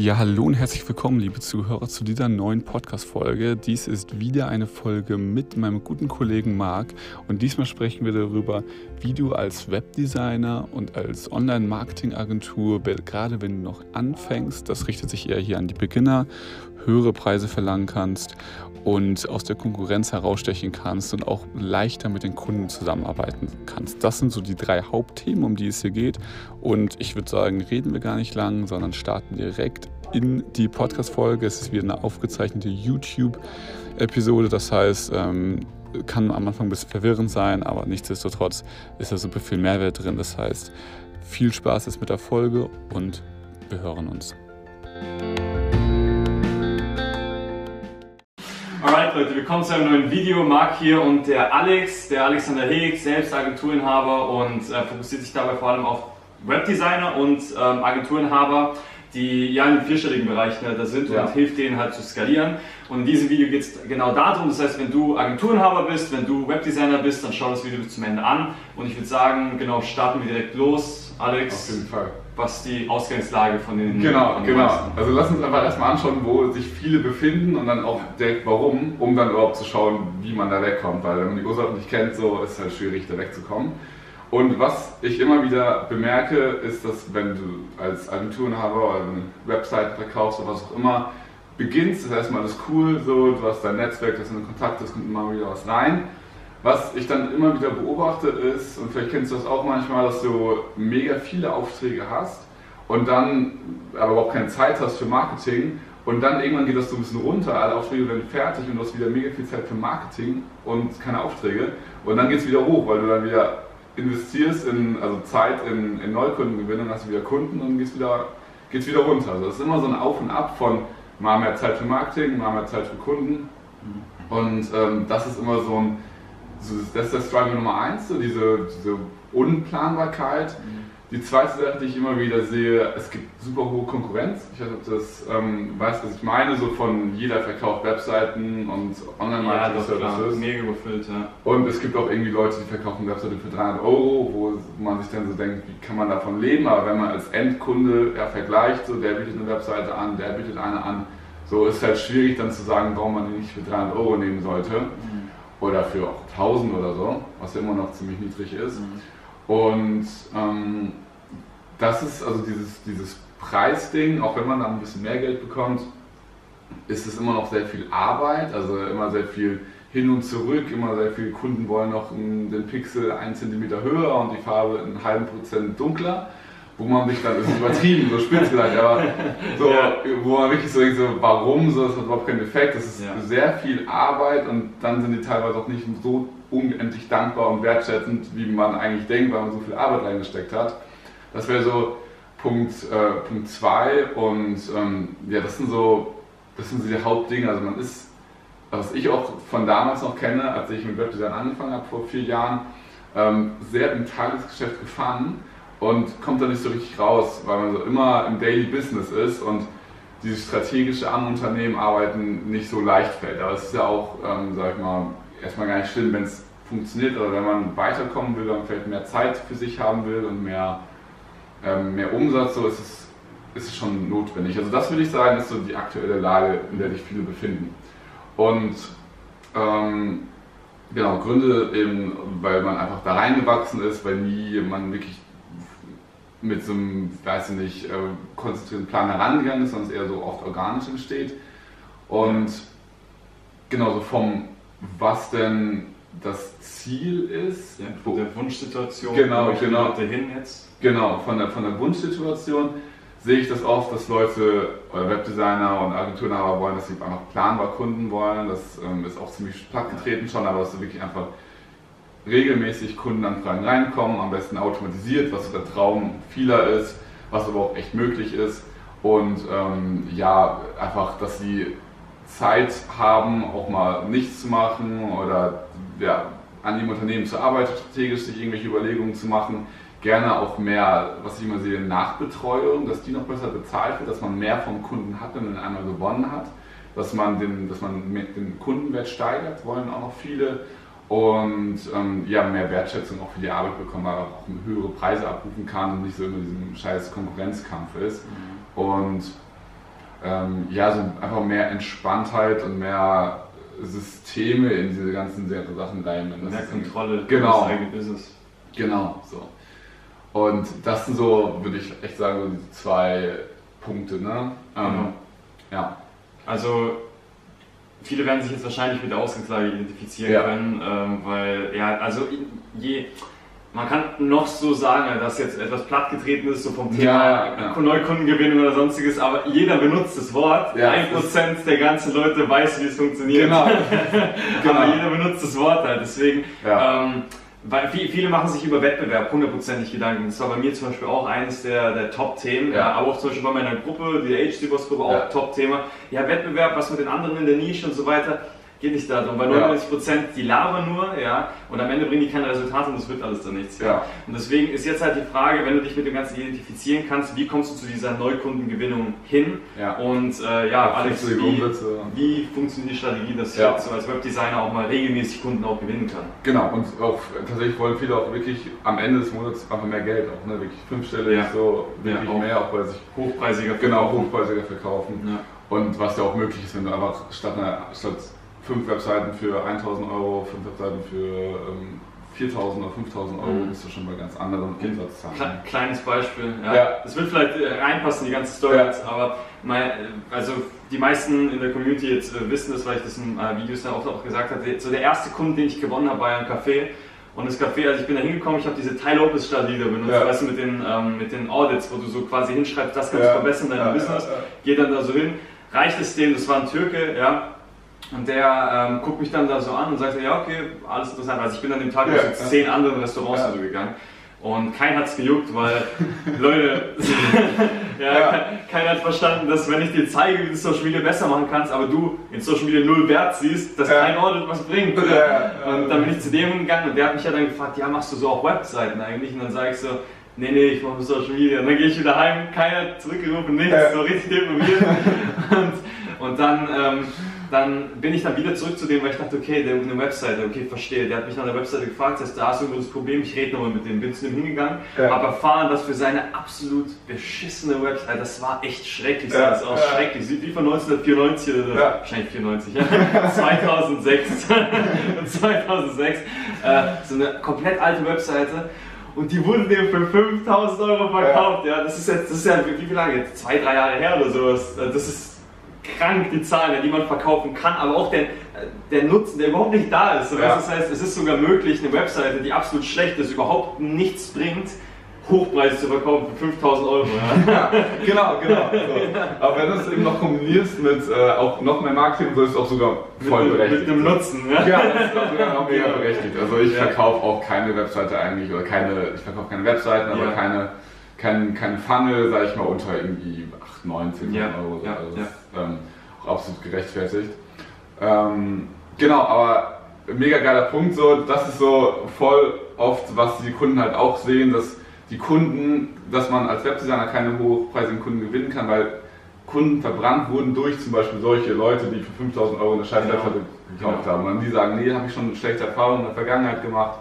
Ja, hallo und herzlich willkommen, liebe Zuhörer, zu dieser neuen Podcast-Folge. Dies ist wieder eine Folge mit meinem guten Kollegen Marc und diesmal sprechen wir darüber, wie du als Webdesigner und als Online-Marketing-Agentur, gerade wenn du noch anfängst, das richtet sich eher hier an die Beginner, höhere Preise verlangen kannst und aus der Konkurrenz herausstechen kannst und auch leichter mit den Kunden zusammenarbeiten kannst. Das sind so die drei Hauptthemen, um die es hier geht. Und ich würde sagen, reden wir gar nicht lang, sondern starten direkt in die Podcast-Folge. Es ist wieder eine aufgezeichnete YouTube-Episode. Das heißt, ähm, kann am Anfang ein bisschen verwirrend sein, aber nichtsdestotrotz ist da super viel Mehrwert drin. Das heißt, viel Spaß jetzt mit der Folge und wir hören uns. Alright Leute, willkommen zu einem neuen Video. Marc hier und der Alex, der Alexander Heg, selbst Agenturinhaber und äh, fokussiert sich dabei vor allem auf Webdesigner und ähm, Agenturinhaber, die ja in vierstelligen Bereichen ne, da sind ja. und hilft denen halt zu skalieren. Und in diesem Video geht es genau darum, das heißt, wenn du Agenturinhaber bist, wenn du Webdesigner bist, dann schau das Video bis zum Ende an. Und ich würde sagen, genau, starten wir direkt los. Alex, auf jeden Fall was die Ausgangslage von den. Genau, von den genau. Meisten. Also lass uns einfach erstmal anschauen, wo sich viele befinden und dann auch direkt warum, um dann überhaupt zu schauen, wie man da wegkommt. Weil wenn man die Ursachen nicht kennt, so ist es halt schwierig, da wegzukommen. Und was ich immer wieder bemerke, ist, dass wenn du als Agenturenhaber oder eine Website verkaufst oder was auch immer, beginnst, ist erstmal alles cool, so, du hast dein Netzwerk, das sind Kontakte, es kommt immer wieder was rein. Was ich dann immer wieder beobachte ist, und vielleicht kennst du das auch manchmal, dass du mega viele Aufträge hast und dann aber überhaupt keine Zeit hast für Marketing und dann irgendwann geht das so ein bisschen runter, alle Aufträge werden fertig und du hast wieder mega viel Zeit für Marketing und keine Aufträge und dann geht es wieder hoch, weil du dann wieder investierst in also Zeit in, in Neukundengewinn, dann hast du wieder Kunden und geht es wieder, geht's wieder runter. Also es ist immer so ein Auf und Ab von mal mehr Zeit für Marketing, mal mehr Zeit für Kunden und ähm, das ist immer so ein das ist der Struggle Nummer eins, so diese, diese Unplanbarkeit. Mhm. Die zweite Sache, die ich immer wieder sehe, es gibt super hohe Konkurrenz. Ich weiß nicht, ob du das ähm, weißt, was ich meine, so von jeder verkauft Webseiten und Online-Marketing-Services. Ja, mega überfüllt, ja. Und es gibt auch irgendwie Leute, die verkaufen Webseiten für 300 Euro, wo man sich dann so denkt, wie kann man davon leben? Aber wenn man als Endkunde ja, vergleicht, so der bietet eine Webseite an, der bietet eine an, so ist halt schwierig dann zu sagen, warum man die nicht für 300 Euro nehmen sollte. Mhm oder für auch 1000 oder so, was ja immer noch ziemlich niedrig ist. Mhm. Und ähm, das ist also dieses, dieses Preisding, auch wenn man dann ein bisschen mehr Geld bekommt, ist es immer noch sehr viel Arbeit, also immer sehr viel hin und zurück, immer sehr viele Kunden wollen noch den Pixel 1 cm höher und die Farbe einen halben Prozent dunkler wo man sich dann, das ist übertrieben, so spitz gesagt, aber so, ja. wo man wirklich so denkt, so, warum, so, das hat überhaupt keinen Effekt, das ist ja. sehr viel Arbeit und dann sind die teilweise auch nicht so unendlich dankbar und wertschätzend, wie man eigentlich denkt, weil man so viel Arbeit reingesteckt hat. Das wäre so Punkt 2 äh, Punkt zwei und ähm, ja, das sind so, das sind so die Hauptdinge, also man ist, was ich auch von damals noch kenne, als ich mit Webdesign angefangen habe vor vier Jahren, ähm, sehr im Tagesgeschäft gefangen und kommt da nicht so richtig raus, weil man so immer im Daily Business ist und dieses strategische am Unternehmen arbeiten nicht so leicht fällt. Aber es ist ja auch, ähm, sag ich mal, erstmal gar nicht schlimm, wenn es funktioniert oder wenn man weiterkommen will, man vielleicht mehr Zeit für sich haben will und mehr, ähm, mehr Umsatz, so ist es, ist es schon notwendig. Also das würde ich sagen, ist so die aktuelle Lage, in der sich viele befinden. Und ähm, genau, Gründe eben, weil man einfach da reingewachsen ist, weil nie man wirklich mit so einem, weiß ich nicht, äh, konzentrierten Plan herangegangen ist, sondern es eher so oft organisch entsteht. Und genauso vom, was denn das Ziel ist. Ja, von der Wunschsituation, genau, genau, hin jetzt. Genau, von der, von der Wunschsituation sehe ich das oft, dass Leute oder Webdesigner und Agenturenhaber wollen, dass sie einfach planbar Kunden wollen. Das ähm, ist auch ziemlich platt getreten schon, aber dass du wirklich einfach regelmäßig Kundenanfragen reinkommen, am besten automatisiert, was der Traum vieler ist, was aber auch echt möglich ist. Und ähm, ja, einfach, dass sie Zeit haben, auch mal nichts zu machen oder ja, an dem Unternehmen zu arbeiten, strategisch sich irgendwelche Überlegungen zu machen. Gerne auch mehr, was ich immer sehe, Nachbetreuung, dass die noch besser bezahlt wird, dass man mehr vom Kunden hat, wenn man einmal gewonnen hat, dass man den, dass man den Kundenwert steigert, wollen auch noch viele und ähm, ja, mehr Wertschätzung auch für die Arbeit bekommen, aber auch höhere Preise abrufen kann und nicht so immer diesem scheiß Konkurrenzkampf ist. Mhm. Und ähm, ja, so einfach mehr Entspanntheit und mehr Systeme in diese ganzen Sachen rein. Mehr Kontrolle genau. das eigene Business. Genau, so. Und das sind so, würde ich echt sagen, so die zwei Punkte, ne? Ähm, Genau. Ja. Also viele werden sich jetzt wahrscheinlich mit der Ausgangslage identifizieren Ja. können, ähm, weil ja, also je man kann noch so sagen, dass jetzt etwas plattgetreten ist, so vom Thema Ja, ja. Neukundengewinnung oder sonstiges, aber jeder benutzt das Wort. Ja, Ein Prozent der ganzen Leute weiß, wie es funktioniert. Genau. Aber jeder benutzt das Wort halt. Deswegen, Ja. ähm, weil viel- viele machen sich über Wettbewerb hundertprozentig Gedanken. Das war bei mir zum Beispiel auch eines der, der Top-Themen, Ja. aber auch zum Beispiel bei meiner Gruppe, die HC-Boss-Gruppe, auch Ja. Top-Thema. Ja, Wettbewerb, was mit den anderen in der Nische und so weiter, geht nicht darum. Bei Ja. 99% die labern nur, ja, und am Ende bringen die keine Resultate und das wird alles dann nichts. Ja. Und deswegen ist jetzt halt die Frage, wenn du dich mit dem Ganzen identifizieren kannst, wie kommst du zu dieser Neukundengewinnung hin? Ja. Und äh, ja, Alex, wie, wie funktioniert die Strategie, dass ich Ja. jetzt so als Webdesigner auch mal regelmäßig Kunden auch gewinnen kann? Genau, und auch tatsächlich wollen viele auch wirklich am Ende des Monats einfach mehr Geld auch, ne? Wirklich fünfstellig, Ja. so wirklich Ja, mehr, auch bei sich Hochpreisiger genau verkaufen. hochpreisiger verkaufen. Ja. Und was ja auch möglich ist, wenn du einfach statt, einer, statt fünf Webseiten für 1000 Euro, fünf Webseiten für ähm, 4000 oder 5000 Euro, Mhm. bist du schon bei ganz anderen Umsatzzahlen. Kle kleines Beispiel. Ja. Ja. Es wird vielleicht äh, reinpassen, die ganze Story Ja. jetzt, aber mein, äh, also die meisten in der Community jetzt äh, wissen das, weil ich das in äh, Videos dann auch, auch gesagt habe. So der erste Kunde, den ich gewonnen habe, war ein Café. Und das Café, also ich bin da hingekommen, ich habe diese Ty Lopez Strategie da benutzt, Ja. weißt du, mit den, ähm, mit den Audits, wo du so quasi hinschreibst, das kannst Ja. du verbessern, dein Ja, Business. ja, ja. Geht dann da so hin, reicht es dem, das war ein Türke, ja. Und der ähm, guckt mich dann da so an und sagt, so, ja, okay, alles interessant. Also ich bin an dem Tag Ja, so zehn anderen Restaurants Ja. so gegangen. Und kein hat's gejuckt, weil, Leute, ja, Ja. ke- keiner hat verstanden, dass wenn ich dir zeige, wie du Social Media besser machen kannst, aber du in Social Media null Wert siehst, dass Ja. kein Audit was bringt. Ja. Und dann bin ich zu dem gegangen und der hat mich ja dann gefragt, ja, machst du so auch Webseiten eigentlich? Und dann sage ich so, nee, nee, ich mache Social Media. Und dann gehe ich wieder heim, keiner hat zurückgerufen, nichts, so richtig deprimiert. und, und dann, ähm, dann bin ich dann wieder zurück zu dem, weil ich dachte, okay, der hat eine Webseite, okay, verstehe. Der hat mich nach der Webseite gefragt, heißt, da hast du irgendwo das Problem, ich rede nochmal mit dem, bin zu dem hingegangen, Ja. habe erfahren, dass für seine absolut beschissene Webseite, das war echt schrecklich, sah Ja, das aus, ja. schrecklich, sieht wie von 1994 oder Ja. wahrscheinlich 94, ja. 2006, 2006, äh, so eine komplett alte Webseite. Und die wurde dem für 5000 Euro verkauft. Ja. das ist jetzt, das ist ja wie viel lange jetzt? Zwei, drei Jahre her oder sowas. Das ist krank, die Zahlen, die man verkaufen kann, aber auch der, der Nutzen, der überhaupt nicht da ist. Ja. Das heißt, es ist sogar möglich, eine Webseite, die absolut schlecht ist, überhaupt nichts bringt, hochpreisig zu verkaufen für 5000 Euro. Ja. Genau, genau. So. Aber wenn du es eben noch kombinierst mit äh, auch noch mehr Marketing, so ist es auch sogar voll mit, berechtigt. mit einem Nutzen. Ja. Ja, das ist auch sogar noch mega Ja. berechtigt. Also ich Ja. verkaufe auch keine Webseite eigentlich oder keine, ich verkaufe keine Webseiten, aber Ja. keine, kein, kein Funnel, sage ich mal, unter irgendwie 8, 9, 10 Ja. Euro. Ja. Also Ja. das ist ähm, auch absolut gerechtfertigt. Ähm, genau, aber mega geiler Punkt, so, das ist so voll oft, was die Kunden halt auch sehen, dass die Kunden, dass man als Webdesigner keine hochpreisigen Kunden gewinnen kann, weil Kunden verbrannt wurden durch zum Beispiel solche Leute, die für 5000 Euro eine scheiß Genau. Gekauft haben. Und die sagen, nee, habe ich schon schlechte Erfahrungen in der Vergangenheit gemacht,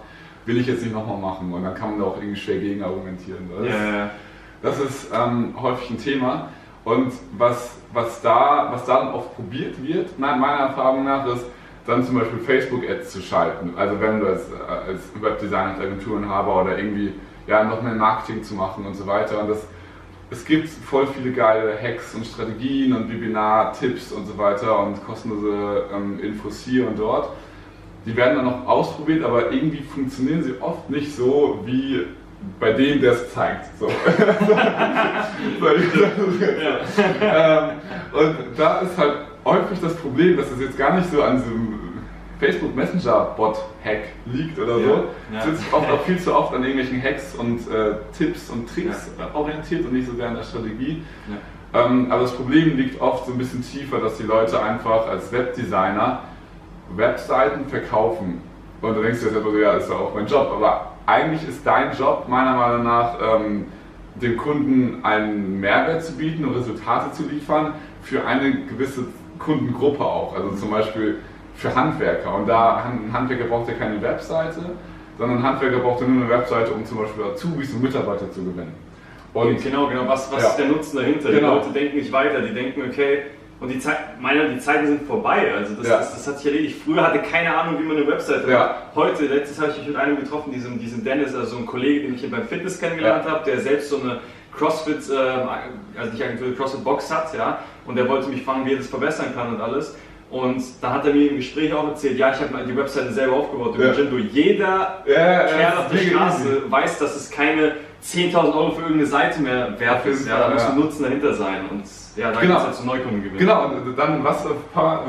will ich jetzt nicht nochmal machen. Und dann kann man da auch irgendwie schwer gegen argumentieren. Das, ja. das ist ähm, häufig ein Thema. Und was, was, da, was da dann oft probiert wird, me- meiner Erfahrung nach, ist dann zum Beispiel Facebook-Ads zu schalten. Also wenn du als, äh, als Webdesigner, als Agenturenhaber oder irgendwie ja, noch mehr Marketing zu machen und so weiter. Und das, es gibt voll viele geile Hacks und Strategien und Webinar-Tipps und so weiter und kostenlose ähm, Infos hier und dort. Die werden dann noch ausprobiert, aber irgendwie funktionieren sie oft nicht so wie bei dem, der es zeigt. So. Ähm, und da ist halt häufig das Problem, dass es jetzt gar nicht so an diesem Facebook Messenger Bot Hack liegt oder so. Ja, Es ja. wird sich oft auch viel zu oft an irgendwelchen Hacks und äh, Tipps und Tricks äh, orientiert und nicht so sehr an der Strategie. Ähm, aber das Problem liegt oft so ein bisschen tiefer, dass die Leute einfach als Webdesigner Webseiten verkaufen. Und du denkst dir einfach so, ja, ist ja auch mein Job. Aber eigentlich ist dein Job meiner Meinung nach, ähm, dem Kunden einen Mehrwert zu bieten und Resultate zu liefern für eine gewisse Kundengruppe auch. Also zum Beispiel für Handwerker. Und da ein Handwerker braucht ja keine Webseite, sondern ein Handwerker braucht ja nur eine Webseite, um zum Beispiel Azubis und Mitarbeiter zu gewinnen. Und genau, genau, was, was ja. ist der Nutzen dahinter? Genau. Die Leute denken nicht weiter, die denken, okay, und die, Zeit, meine, die Zeiten sind vorbei. Also das, ja. das, das, hat sich erledigt. Früher hatte keine Ahnung, wie man eine Webseite ja. macht. Heute, letztes habe ich mich mit einem getroffen, diesem, diesem Dennis, also so ein Kollege, den ich hier beim Fitness kennengelernt ja. habe, der selbst so eine CrossFit, äh, also nicht Agentur, CrossFit Box hat, ja, und der wollte mich fragen, wie er das verbessern kann und alles. Und da hat er mir im Gespräch auch erzählt, ja, ich habe die Webseite selber aufgebaut ja. Jeder ja, Kerl auf der Straße weiß, dass es keine 10.000 Euro für irgendeine Seite mehr wert ist. Ja, da muss ein Nutzen dahinter sein. Und ja, da genau. geht es halt zu Neukunden gewinnen. Genau, und dann, was ein paar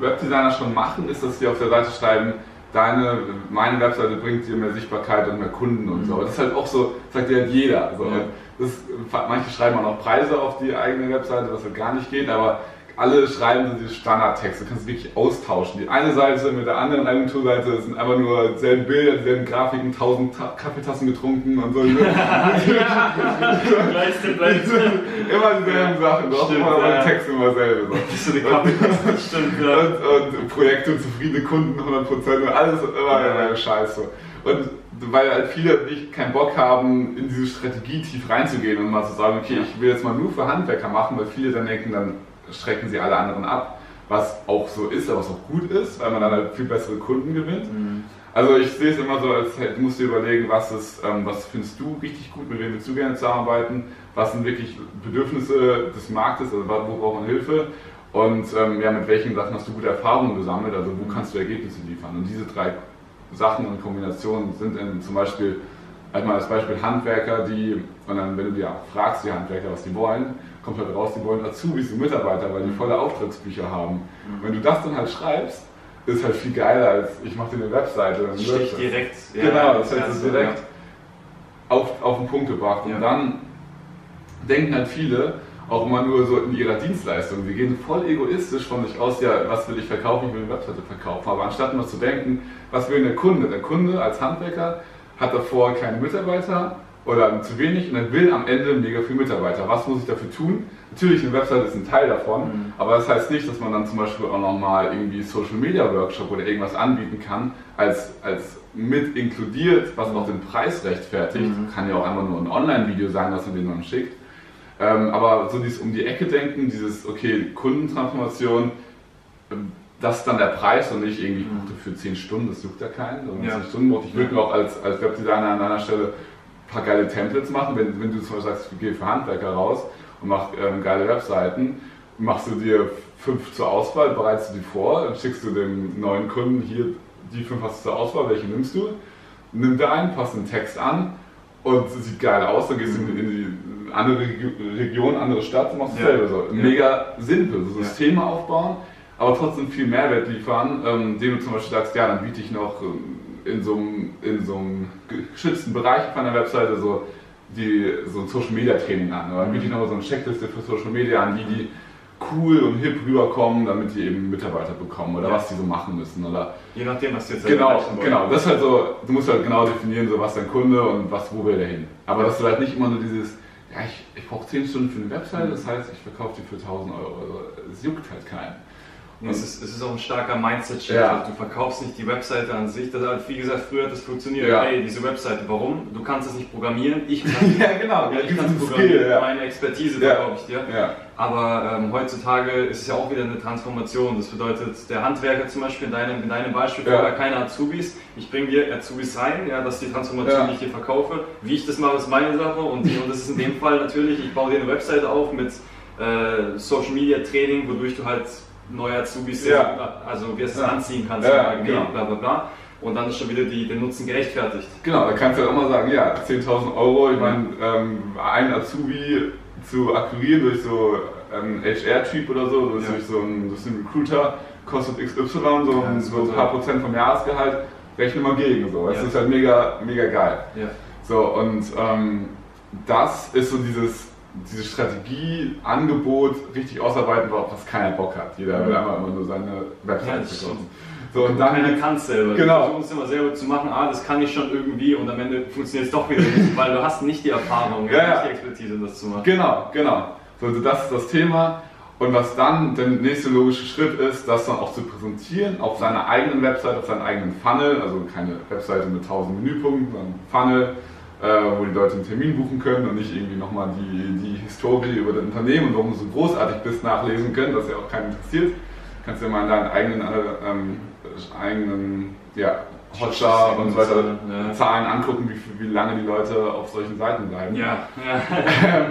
Webdesigner schon machen, ist, dass sie auf der Seite schreiben, deine, meine Webseite bringt dir mehr Sichtbarkeit und mehr Kunden und mhm. so. Das ist halt auch so, sagt ja halt jeder. Also, ja. das, manche schreiben auch noch Preise auf die eigene Webseite, was halt gar nicht geht, aber alle schreiben so diese Standardtexte, du kannst wirklich austauschen. Die eine Seite mit der anderen Agenturseite sind einfach nur dieselben Bilder, dieselben Grafiken, tausend Kaffeetassen getrunken und so. Immer dieselben Sachen, doch immer aber die Texte immer selber. So. die Kaffeetassen, stimmt, ja. Und, und, Projekte, zufriedene Kunden, 100% alles immer ja. Scheiße. Und weil halt viele nicht keinen Bock haben, in diese Strategie tief reinzugehen und mal zu sagen, okay, ich will jetzt mal nur für Handwerker machen, weil viele dann denken, dann strecken sie alle anderen ab, was auch so ist, aber was auch gut ist, weil man dann halt viel bessere Kunden gewinnt. Mhm. Also ich sehe es immer so, als du musst dir überlegen, was, ist, ähm, was findest du richtig gut, mit wem willst du gerne zusammenarbeiten, was sind wirklich Bedürfnisse des Marktes, also wo braucht man Hilfe und ähm, ja, mit welchen Sachen hast du gute Erfahrungen gesammelt, also wo mhm. kannst du Ergebnisse liefern. Und diese drei Sachen und Kombinationen sind in, zum Beispiel einmal als Beispiel Handwerker, die, und dann, wenn du dir fragst, die Handwerker, was die wollen, kommt halt raus, die wollen Azubis und Mitarbeiter, weil die volle Auftragsbücher haben. Mhm. Wenn du das dann halt schreibst, ist halt viel geiler als ich mache dir eine Webseite. Stich direkt. Ja, genau, das heißt also direkt ja. auf, auf den Punkt gebracht. Und ja. dann denken halt viele auch immer nur so in ihrer Dienstleistung. Sie gehen voll egoistisch von sich aus, ja, was will ich verkaufen, ich will eine Webseite verkaufen. Aber anstatt nur zu denken, was will der Kunde? Der Kunde als Handwerker hat davor keine Mitarbeiter, oder zu wenig und dann will am Ende mega viel Mitarbeiter. Was muss ich dafür tun? Natürlich, eine Website ist ein Teil davon, mhm. aber das heißt nicht, dass man dann zum Beispiel auch nochmal irgendwie Social Media Workshop oder irgendwas anbieten kann, als, als mit inkludiert, was auch den Preis rechtfertigt. Mhm. Kann ja auch einfach nur ein Online-Video sein, was man denen dann schickt. Ähm, aber so dieses um die Ecke denken, dieses, okay, Kundentransformation, ähm, das ist dann der Preis und nicht irgendwie, ich buchte für 10 Stunden, das juckt ja keinen. Also ja. 10 Stunden. Ich würde mir auch als, als Webdesigner an einer Stelle paar geile Templates machen. Wenn, wenn du zum Beispiel sagst, ich gehe für Handwerker raus und mach ähm, geile Webseiten, machst du dir fünf zur Auswahl, bereitest du die vor, dann schickst du dem neuen Kunden hier, die fünf hast du zur Auswahl, welche nimmst du? Nimm dir einen, passt den Text an und sieht geil aus, dann gehst du in, in die andere Region, andere Stadt und machst ja. selber so. Mega simpel, so Systeme aufbauen, aber trotzdem viel Mehrwert liefern, ähm, dem du zum Beispiel sagst, ja, dann biete ich noch ähm, in so einem, in so einem geschützten Bereich von der Webseite so, die, so ein Social Media Training an. Oder biete ich nochmal so eine Checkliste für Social Media an, wie die cool und hip rüberkommen, damit die eben Mitarbeiter bekommen oder ja. was die so machen müssen. Oder Je nachdem, was du jetzt Genau, genau. Das ist halt so, du musst halt genau definieren, so was dein Kunde und was, wo will der hin. Aber dass du halt nicht immer nur dieses, ja, ich, ich brauche 10 Stunden für eine Webseite, das heißt, ich verkaufe die für 1000 Euro. Also, es juckt halt keinen. Nee, es, ist, es ist auch ein starker Mindset-Shift. Ja. Du verkaufst nicht die Webseite an sich. Das hat, wie gesagt, früher hat das funktioniert. Ja. Hey, diese Webseite, warum? Du kannst es nicht programmieren. Ich kann ja, genau. Ja, ich kann es programmieren. Skill, ja. Meine Expertise verkaufe ich dir. Ja. Aber ähm, heutzutage ist es ja auch wieder eine Transformation. Das bedeutet, der Handwerker zum Beispiel in deinem, in deinem Beispiel vorher keine Azubis. Ich bringe dir Azubis rein, ja, dass die Transformation, die ich dir verkaufe. Wie ich das mache, ist meine Sache. Und, und das ist in dem Fall natürlich, ich baue dir eine Webseite auf mit äh, Social Media Training, wodurch du halt neue Azubis, ja. also wie es ja. anziehen kannst, ja, genau. bla bla bla. Und dann ist schon wieder die, der Nutzen gerechtfertigt. Genau, da kannst du ja auch mal sagen, ja, 10.000 Euro, ich meine, ähm, ein Azubi zu akquirieren durch so einen HR-Typ oder so, durch, ja. so einen, durch einen Recruiter, kostet XY, so, ja, so ein paar Prozent vom Jahresgehalt, rechne mal gegen. So. Das ist halt mega, mega geil. So, und ähm, das ist so dieses diese Strategie, Angebot richtig ausarbeiten, worauf was keiner Bock hat. Jeder will einfach immer nur seine Website verkaufen. So, und dann, keiner kann es selber. Genau. Du versuchst immer selber zu machen, ah, das kann ich schon irgendwie und am Ende funktioniert es doch wieder nicht, weil du hast nicht die Erfahrung, ja, nicht die Expertise, das zu machen. Genau, genau. So, also das ist das Thema. Und was dann der nächste logische Schritt ist, das dann auch zu präsentieren auf seiner eigenen Website, auf seinem eigenen Funnel, also keine Webseite mit 1000 Menüpunkten, sondern Funnel wo die Leute einen Termin buchen können und nicht irgendwie nochmal die, die Historie über das Unternehmen und warum du so großartig bist nachlesen können, das ja auch keinen interessiert. Du kannst ja mal in deinen eigenen, ähm, eigenen ja, Hotjar und so weiter ja. Zahlen angucken, wie, wie lange die Leute auf solchen Seiten bleiben. Ja. ja.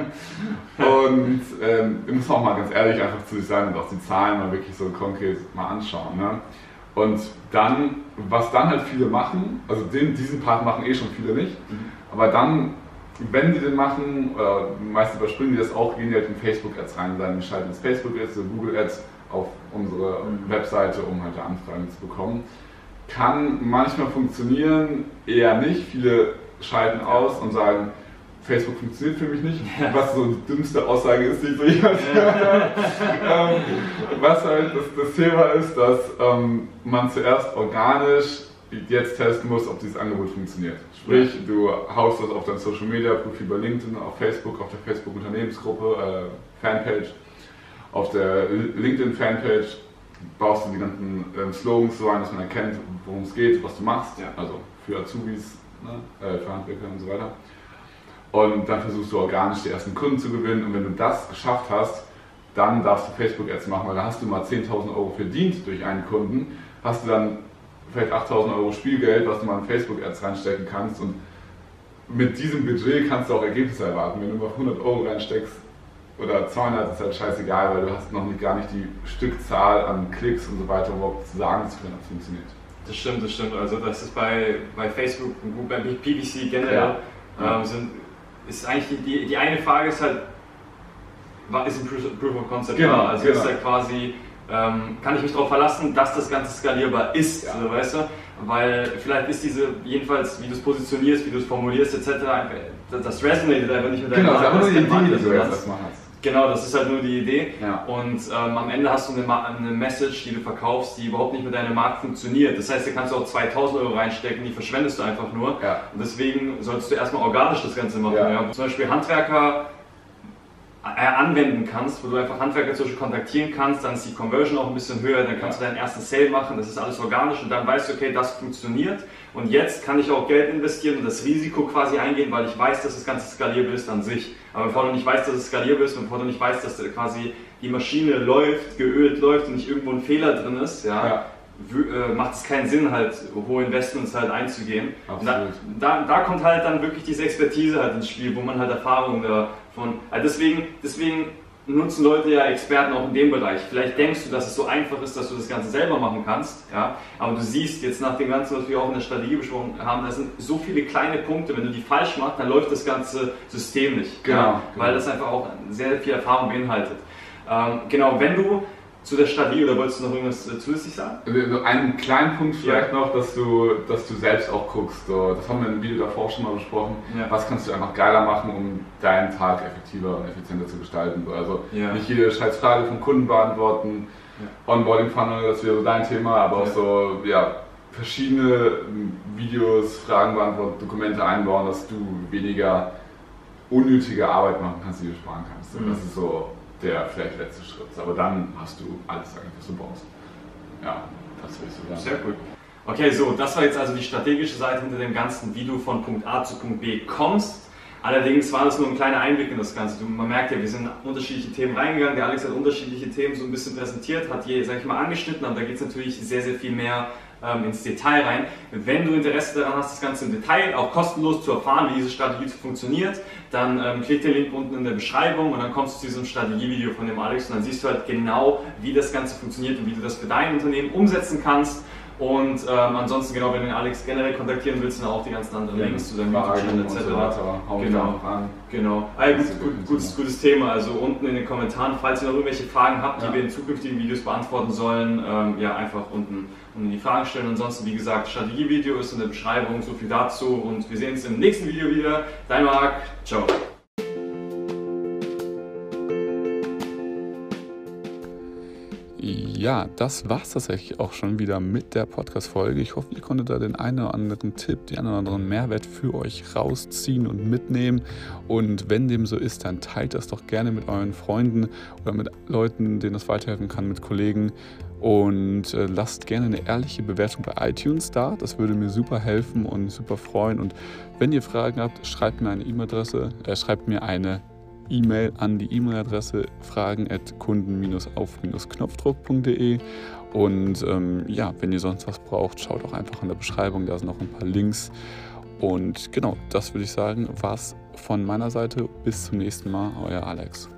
und ähm, muss auch mal ganz ehrlich einfach zu sich sein und auch die Zahlen mal wirklich so konkret mal anschauen. Ne? Und dann, was dann halt viele machen, also den, diesen Part machen eh schon viele nicht, mhm. Aber dann, wenn die den machen, oder meistens überspringen die das auch, gehen die halt in Facebook-Ads rein, dann schalten ins Facebook-Ads oder Google-Ads auf unsere mhm. Webseite, um halt Anfragen zu bekommen. Kann manchmal funktionieren, eher nicht. Viele schalten aus und sagen, Facebook funktioniert für mich nicht, ja. was so die dümmste Aussage ist, die ich so jemals ja. ähm, Was halt das, das, Thema ist, dass ähm, man zuerst organisch jetzt testen muss, ob dieses Angebot funktioniert. Sprich, ja. du haust das auf dein Social Media Profil bei LinkedIn, auf Facebook, auf der Facebook Unternehmensgruppe, äh, Fanpage, auf der LinkedIn Fanpage baust du die ganzen äh, Slogans so ein, dass man erkennt, worum es geht, was du machst. Also für Azubis, ne, äh, für Handwerker und so weiter. Und dann versuchst du organisch die ersten Kunden zu gewinnen. Und wenn du das geschafft hast, dann darfst du Facebook-Ads machen, weil da hast du mal 10.000 Euro verdient durch einen Kunden, hast du dann vielleicht 8.000 Euro Spielgeld, was du mal in Facebook-Ads reinstecken kannst. Und mit diesem Budget kannst du auch Ergebnisse erwarten. Wenn du mal 100 Euro reinsteckst oder 200, ist halt scheißegal, weil du hast noch nicht, gar nicht die Stückzahl an Klicks und so weiter, um überhaupt zu sagen zu können, ob es funktioniert. Das stimmt, das stimmt. Also das ist bei, bei Facebook und gut, bei PPC generell ja. ähm, sind ist eigentlich die, die eine Frage ist halt, ist ein Proof of Concept genau? Also genau. ist halt quasi, ähm, kann ich mich darauf verlassen, dass das Ganze skalierbar ist, ja. so, weißt du? Weil vielleicht ist diese, jedenfalls wie du es positionierst, wie du es formulierst etc., das resonated einfach nicht mit deinem Genau, das ist nur die Idee, die du jetzt erstmal hast. Genau, das ist halt nur die Idee. Ja. Und ähm, am Ende hast du eine, eine, Message, die du verkaufst, die überhaupt nicht mit deinem Markt funktioniert. Das heißt, da kannst du auch 2000 Euro reinstecken, die verschwendest du einfach nur. Ja. Und deswegen solltest du erstmal organisch das Ganze machen. Ja. Zum Beispiel Handwerker anwenden kannst, wo du einfach Handwerker Beispiel kontaktieren kannst, dann ist die Conversion auch ein bisschen höher, dann kannst du deinen ersten Sale machen, das ist alles organisch und dann weißt du, okay, das funktioniert und jetzt kann ich auch Geld investieren und das Risiko quasi eingehen, weil ich weiß, dass das Ganze skalierbar ist an sich. Aber bevor du nicht weißt, dass es skalierbar ist und bevor du nicht weißt, dass quasi die Maschine läuft, geölt läuft und nicht irgendwo ein Fehler drin ist, ja, ja äh, macht es keinen Sinn, halt hohe Investments halt einzugehen. Da, da, da, kommt halt dann wirklich diese Expertise halt ins Spiel, wo man halt Erfahrungen davon. Also deswegen, deswegen nutzen Leute ja Experten auch in dem Bereich. Vielleicht denkst du, dass es so einfach ist, dass du das Ganze selber machen kannst, ja, aber du siehst jetzt nach dem Ganzen, was wir auch in der Strategie besprochen haben, da sind so viele kleine Punkte, wenn du die falsch machst, dann läuft das ganze System nicht. Genau, ja, genau. Weil das einfach auch sehr viel Erfahrung beinhaltet. Ähm, genau, wenn du zu der Strategie oder wolltest du noch irgendwas äh, zusätzlich sagen? Also einen kleinen Punkt vielleicht ja. noch, dass du, dass du selbst auch guckst. Das haben wir im Video davor schon mal besprochen. Ja. Was kannst du einfach geiler machen, um deinen Tag effektiver und effizienter zu gestalten? Also ja. nicht jede scheiß Frage vom Kunden beantworten, Onboarding Funnel, das wäre so dein Thema, aber auch so ja, verschiedene Videos, Fragen beantworten, Dokumente einbauen, dass du weniger unnötige Arbeit machen kannst, die du sparen kannst. Mhm. Das ist so der vielleicht letzte Schritt. Aber dann hast du alles eigentlich, was du brauchst. Ja, das willst du sagen. Sehr gut. Okay, so, das war jetzt also die strategische Seite hinter dem Ganzen, wie du von Punkt A zu Punkt B kommst. Allerdings war das nur ein kleiner Einblick in das Ganze. Man merkt ja, wir sind in unterschiedliche Themen reingegangen. Der Alex hat unterschiedliche Themen so ein bisschen präsentiert, hat je, sag ich mal, angeschnitten, aber da geht es natürlich sehr, sehr viel mehr ähm, ins Detail rein. Wenn du Interesse daran hast, das Ganze im Detail auch kostenlos zu erfahren, wie diese Strategie funktioniert, dann ähm, klick den Link unten in der Beschreibung und dann kommst du zu diesem Strategievideo von dem Alex und dann siehst du halt genau, wie das Ganze funktioniert und wie du das für dein Unternehmen umsetzen kannst. Und ähm, ansonsten, genau, wenn du den Alex generell kontaktieren willst, dann auch die ganzen anderen Links zu seinem YouTube-Channel etc. So genau, genau. Ah, gut, gut, gutes, gutes Thema. Also unten in den Kommentaren, falls ihr noch irgendwelche Fragen habt, ja. die wir in zukünftigen Videos beantworten sollen, ähm, ja, einfach unten, unten die Fragen stellen. Ansonsten, wie gesagt, Strategievideo ist in der Beschreibung, so viel dazu und wir sehen uns im nächsten Video wieder. Dein Marc, ciao. Ja, das war es tatsächlich auch schon wieder mit der Podcast-Folge. Ich hoffe, ihr konntet da den einen oder anderen Tipp, den einen oder anderen Mehrwert für euch rausziehen und mitnehmen. Und wenn dem so ist, dann teilt das doch gerne mit euren Freunden oder mit Leuten, denen das weiterhelfen kann, mit Kollegen. Und äh, lasst gerne eine ehrliche Bewertung bei iTunes da. Das würde mir super helfen und super freuen. Und wenn ihr Fragen habt, schreibt mir eine E-Mail-Adresse, äh, schreibt mir eine E-Mail an die E-Mail-Adresse fragen at kunden-auf-knopfdruck.de. Und ähm, ja, wenn ihr sonst was braucht, schaut auch einfach in der Beschreibung, da sind noch ein paar Links. Und genau, das würde ich sagen, war's von meiner Seite. Bis zum nächsten Mal, euer Alex.